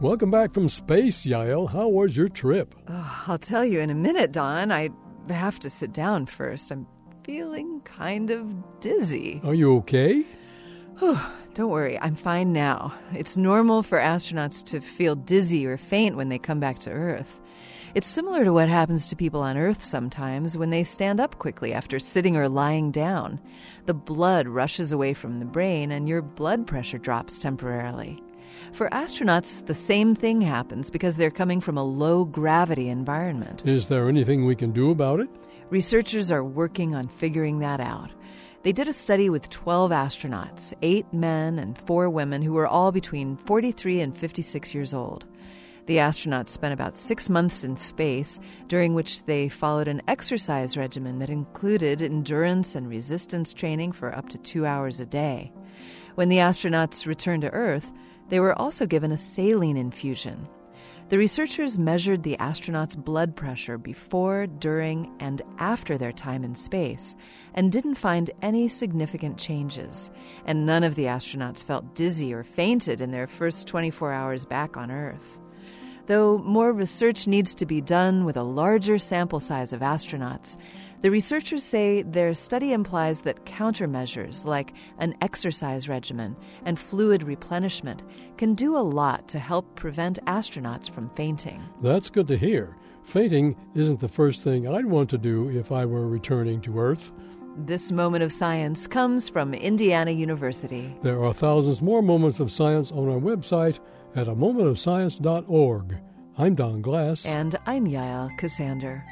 Welcome back from space, Yael. How was your trip? Oh, I'll tell you in a minute, Don. I have to sit down first. I'm feeling kind of dizzy. Are you okay? Don't worry, I'm fine now. It's normal for astronauts to feel dizzy or faint when they come back to Earth. It's similar to what happens to people on Earth sometimes when they stand up quickly after sitting or lying down. The blood rushes away from the brain and your blood pressure drops temporarily. For astronauts, the same thing happens because they're coming from a low gravity environment. Is there anything we can do about it? Researchers are working on figuring that out. They did a study with 12 astronauts, eight men and four women, who were all between 43 and 56 years old. The astronauts spent about six months in space, during which they followed an exercise regimen that included endurance and resistance training for up to two hours a day. When the astronauts returned to Earth, they were also given a saline infusion. The researchers measured the astronauts' blood pressure before, during, and after their time in space and didn't find any significant changes. And none of the astronauts felt dizzy or fainted in their first 24 hours back on Earth. Though more research needs to be done with a larger sample size of astronauts, the researchers say their study implies that countermeasures like an exercise regimen and fluid replenishment can do a lot to help prevent astronauts from fainting. That's good to hear. Fainting isn't the first thing I'd want to do if I were returning to Earth. This moment of science comes from Indiana University. There are thousands more moments of science on our website at a momentofscience.org. I'm Don Glass. And I'm Yael Ksander.